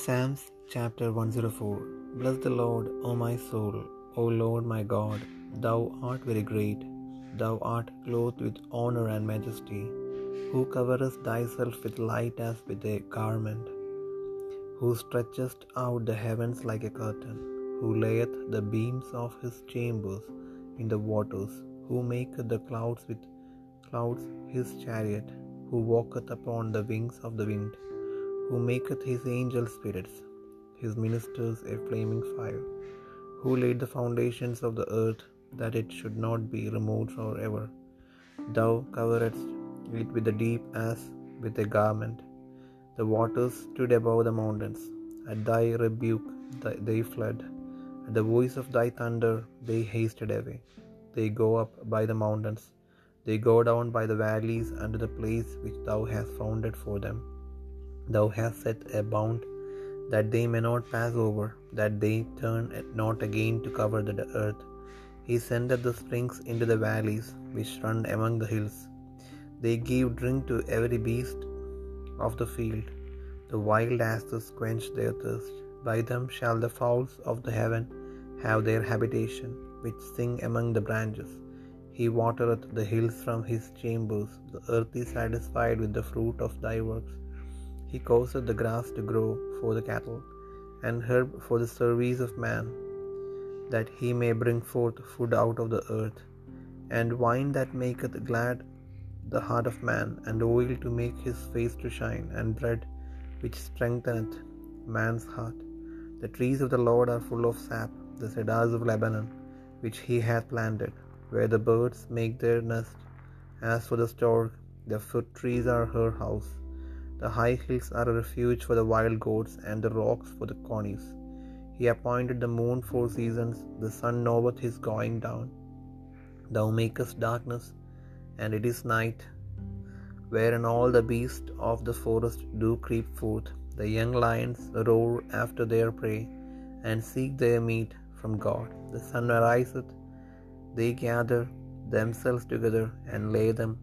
Psalms chapter 104 Bless the Lord, O my soul, O Lord my God, thou art very great, thou art clothed with honor and majesty, who coverest thyself with light as with a garment, who stretchest out the heavens like a curtain, who layeth the beams of his chambers in the waters, who maketh the clouds with clouds his chariot, who walketh upon the wings of the wind who maketh his angels spirits, his ministers a flaming fire, who laid the foundations of the earth, that it should not be removed for ever. Thou coveredst it with the deep as with a garment. The waters stood above the mountains. At thy rebuke they fled. At the voice of thy thunder they hasted away. They go up by the mountains. They go down by the valleys unto the place which thou hast founded for them. Thou hast set a bound that they may not pass over, that they turn not again to cover the earth. He sendeth the springs into the valleys which run among the hills. They give drink to every beast of the field. The wild asses quench their thirst. By them shall the fowls of the heaven have their habitation, which sing among the branches. He watereth the hills from his chambers. The earth is satisfied with the fruit of thy works. He causeth the grass to grow for the cattle, and herb for the service of man, that he may bring forth food out of the earth, and wine that maketh glad the heart of man, and oil to make his face to shine, and bread which strengtheneth man's heart. The trees of the Lord are full of sap, the cedars of Lebanon, which he hath planted, where the birds make their nest. As for the stork, the fruit trees are her house. The high hills are a refuge for the wild goats, and the rocks for the conies. He appointed the moon for seasons, the sun knoweth his going down. Thou makest darkness, and it is night, wherein all the beasts of the forest do creep forth. The young lions roar after their prey, and seek their meat from God. The sun ariseth, they gather themselves together, and lay them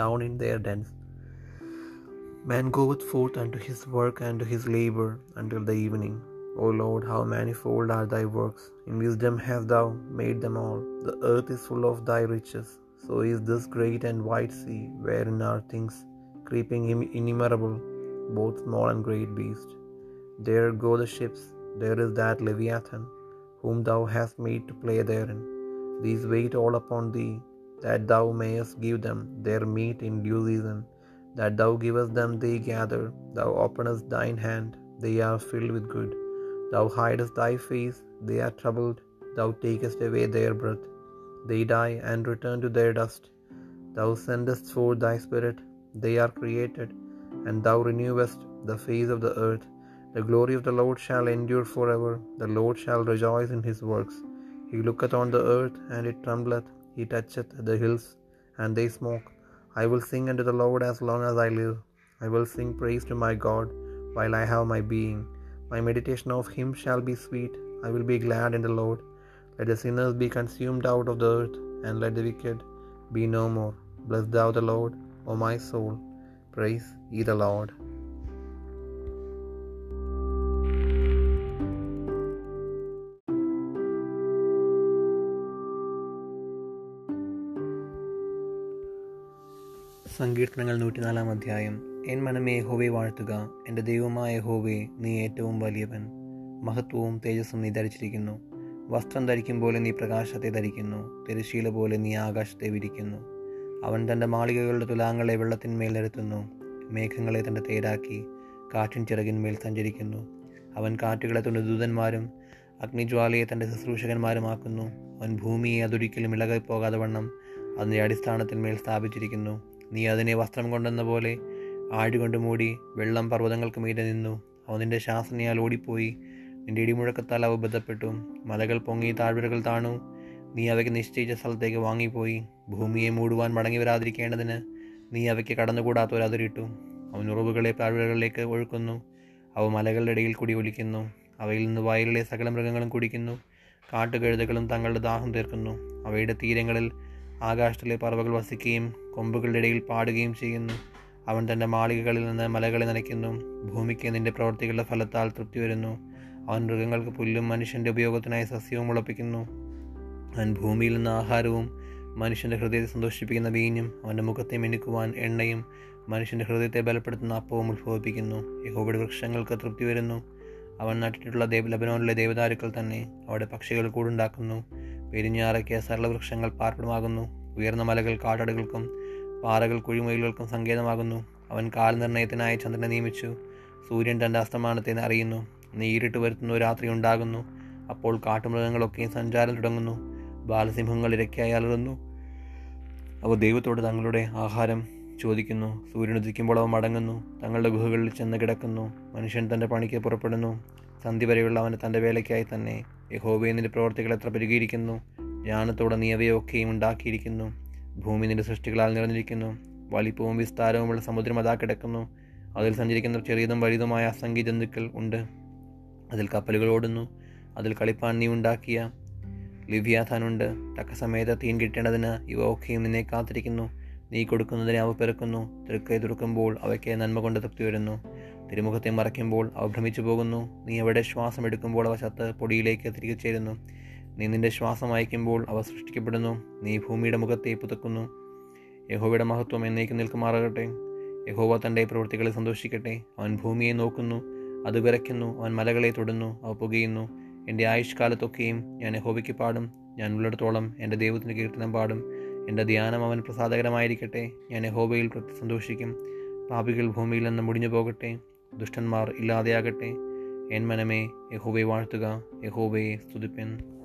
down in their dens. Man goeth forth unto his work and to his labour until the evening. O Lord, how manifold are thy works! In wisdom hast thou made them all. The earth is full of thy riches. So is this great and wide sea, wherein are things creeping innumerable, both small and great beasts. There go the ships, there is that Leviathan, whom thou hast made to play therein. These wait all upon thee, that thou mayest give them their meat in due season that thou givest them they gather, thou openest thine hand, they are filled with good. Thou hidest thy face, they are troubled, thou takest away their breath, they die and return to their dust. Thou sendest forth thy spirit, they are created, and thou renewest the face of the earth. The glory of the Lord shall endure forever, the Lord shall rejoice in his works. He looketh on the earth, and it trembleth, he toucheth the hills, and they smoke. I will sing unto the Lord as long as I live. I will sing praise to my God while I have my being. My meditation of him shall be sweet. I will be glad in the Lord. Let the sinners be consumed out of the earth, and let the wicked be no more. Bless thou the Lord, O my soul. Praise ye the Lord. സങ്കീർത്തനങ്ങൾ നൂറ്റിനാലാം അധ്യായം. N മനമേ ഹോവെ വാഴ്ത്തുക. എന്റെ ദൈവമായ ഹോവെ നീ ഏറ്റവും വലിയവൻ. മഹത്വവും തേജസ്സും നീ ധരിച്ചിരിക്കുന്നു. വസ്ത്രം ധരിക്കും പോലെ നീ പ്രകാശത്തെ ധരിക്കുന്നു. തിരശീല പോലെ നീ ആകാശത്തെ വിരിക്കുന്നു. അവൻ തന്റെ മാളികകളുടെ തുലാങ്ങളെ വെള്ളത്തിന്മേൽ നിരത്തുന്നു. മേഘങ്ങളെ തന്റെ തേരാക്കി കാറ്റിൻ ചിറകിന്മേൽ സഞ്ചരിക്കുന്നു. അവൻ കാറ്റുകളെ തന്റെ ദൂതന്മാരും അഗ്നിജ്വാലയെ തന്റെ ശുശ്രൂഷകന്മാരുമാക്കുന്നു. അവൻ ഭൂമിയെ അതൊരിക്കലും ഇളകി പോകാതെ വണ്ണം അതിന്റെ അടിസ്ഥാനത്തിന്മേൽ സ്ഥാപിച്ചിരിക്കുന്നു. നീ അതിനെ വസ്ത്രം കൊണ്ടെന്ന പോലെ ആഴുകൊണ്ട് മൂടി വെള്ളം പർവതങ്ങൾക്ക് മീരെ നിന്നു. അവൻ നിന്റെ ശാസനയാൽ ഓടിപ്പോയി. നിന്റെ ഇടിമുഴക്കത്താൽ അവ ബന്ധപ്പെട്ടു മലകൾ പൊങ്ങി താഴ്വരകൾ താണു. നീ അവയ്ക്ക് നിശ്ചയിച്ച സ്ഥലത്തേക്ക് വാങ്ങിപ്പോയി. ഭൂമിയെ മൂടുവാൻ മടങ്ങി വരാതിരിക്കേണ്ടതിന് നീ അവയ്ക്ക് കടന്നുകൂടാത്ത അവൻ ഉറവുകളെ താഴ്വരകളിലേക്ക് ഒഴുക്കുന്നു. അവ മലകളുടെ ഇടയിൽ കൂടി ഒലിക്കുന്നു. അവയിൽ നിന്ന് വയലിലെ സകല മൃഗങ്ങളും കുടിക്കുന്നു. കാട്ടുകഴുതകളും തങ്ങളുടെ ദാഹം തീർക്കുന്നു. അവയുടെ തീരങ്ങളിൽ ആകാശത്തിലെ പറവകൾ വസിക്കുകയും കൊമ്പുകളുടെ ഇടയിൽ പാടുകയും ചെയ്യുന്നു. അവൻ തന്റെ മാളികകളിൽ നിന്ന് മലകളെ നനയ്ക്കുന്നു. ഭൂമിക്ക് നിന്റെ പ്രവൃത്തികളുടെ ഫലത്താൽ തൃപ്തി വരുന്നു. അവൻ മൃഗങ്ങൾക്ക് പുല്ലും മനുഷ്യന്റെ ഉപയോഗത്തിനായി സസ്യവും മുളപ്പിക്കുന്നു. അവൻ ഭൂമിയിൽ നിന്ന് ആഹാരവും മനുഷ്യന്റെ ഹൃദയത്തെ സന്തോഷിപ്പിക്കുന്ന വീഞ്ഞും അവന്റെ മുഖത്തെ മിനുക്കുവാൻ എണ്ണയും മനുഷ്യന്റെ ഹൃദയത്തെ ബലപ്പെടുത്തുന്ന അപ്പവും ഉത്ഭവിപ്പിക്കുന്നു. യഹോബയുടെ വൃക്ഷങ്ങൾക്ക് തൃപ്തി വരുന്നു. അവൻ നട്ടിട്ടുള്ള ദേവ ലബനോനിലെ ദേവതാരുക്കൾ തന്നെ അവിടെ പക്ഷികൾ കൂടുണ്ടാക്കുന്നു. പെരിഞ്ഞാറയ്ക്ക് സരളവൃക്ഷങ്ങൾ പാർപ്പിടമാകുന്നു. ഉയർന്ന മലകൾ കാട്ടടുകൾക്കും പാറകൾ കുഴിമുയലുകൾക്കും സങ്കേതമാകുന്നു. അവൻ കാലനിർണയത്തിനായി ചന്ദ്രനെ നിയമിച്ചു. സൂര്യൻ തന്റെ അസ്തമാനത്തെ അറിയുന്നു. നീരിട്ട് വരുത്തുന്ന ഒരു രാത്രി ഉണ്ടാകുന്നു. അപ്പോൾ കാട്ടുമൃഗങ്ങളൊക്കെയും സഞ്ചാരം തുടങ്ങുന്നു. ബാലസിംഹങ്ങൾ ഇരക്കായി അലറുന്നു. അവ ദൈവത്തോട് തങ്ങളുടെ ആഹാരം ചോദിക്കുന്നു. സൂര്യൻ ഉദിക്കുമ്പോൾ അവ മടങ്ങുന്നു. തങ്ങളുടെ ഗുഹകളിൽ ചെന്ന് കിടക്കുന്നു. മനുഷ്യൻ തന്റെ പണിക്ക് പുറപ്പെടുന്നു. സന്ധി വരെയുള്ള അവന് തന്റെ വേലയ്ക്കായി തന്നെ. യഹോബയെ നിന്റെ പ്രവർത്തികൾ എത്ര പെരുകിയിരിക്കുന്നു. ജ്ഞാനത്തോടെ നീ അവയൊക്കെയും ഉണ്ടാക്കിയിരിക്കുന്നു. ഭൂമി നിന്റെ സൃഷ്ടികളാൽ നിറഞ്ഞിരിക്കുന്നു. വലിപ്പവും വിസ്താരവുമുള്ള സമുദ്രം അതാ കിടക്കുന്നു. അതിൽ സഞ്ചരിക്കുന്ന ചെറിയതും വലുതുമായ അസംഖ്യ ജന്തുക്കൾ ഉണ്ട്. അതിൽ കപ്പലുകൾ ഓടുന്നു. അതിൽ കളിപ്പാൻ നീ ഉണ്ടാക്കിയ ലിവ്യാഥാനുണ്ട് തക്ക സമയത്ത് തീൻ കിട്ടേണ്ടതിന് ഇവ ഒക്കെയും നിന്നെ കാത്തിരിക്കുന്നു. നീ കൊടുക്കുന്നതിനെ അവ പെറുക്കുന്നു. തൃക്കൈ തുറക്കുമ്പോൾ അവയ്ക്ക് നന്മ കൊണ്ട് തൃപ്തി വരുന്നു. തിരുമുഖത്തെ മറയ്ക്കുമ്പോൾ അവ ഭ്രമിച്ചു പോകുന്നു നീ എവിടെ ശ്വാസം എടുക്കുമ്പോൾ അവ ചത്ത് പൊടിയിലേക്ക് തിരികെ ചേരുന്നു. നീ നിന്റെ ശ്വാസം അയക്കുമ്പോൾ അവ സൃഷ്ടിക്കപ്പെടുന്നു. നീ ഭൂമിയുടെ മുഖത്തെ പുതുക്കുന്നു. യഹോവയുടെ മഹത്വം എന്നേക്ക് നിൽക്കുമാറാകട്ടെ. യഹോവ തന്റെ പ്രവൃത്തികളെ സന്തോഷിക്കട്ടെ. അവൻ ഭൂമിയെ നോക്കുന്നു അത് വിറയ്ക്കുന്നു അവൻ മലകളെ തൊടുന്നു അവ പുകയുന്നു. എന്റെ ആയുഷ്കാലത്തൊക്കെയും ഞാൻ യഹോവയ്ക്ക് പാടും. ഞാൻ ഉള്ളിടത്തോളം എന്റെ ദൈവത്തിന് കീർത്തനം പാടും. എന്റെ ധ്യാനം അവൻ പ്രസാദകരമായിരിക്കട്ടെ. ഞാൻ യഹോബയിൽ സന്തോഷിക്കും. പാപികൾ ഭൂമിയിൽ നിന്ന് മുടിഞ്ഞു പോകട്ടെ. ദുഷ്ടന്മാർ ഇല്ലാതെയാകട്ടെ. എൻ മനമേ യഹോബയെ വാഴ്ത്തുക. യഹോബയെ സ്തുതിപ്പൻ.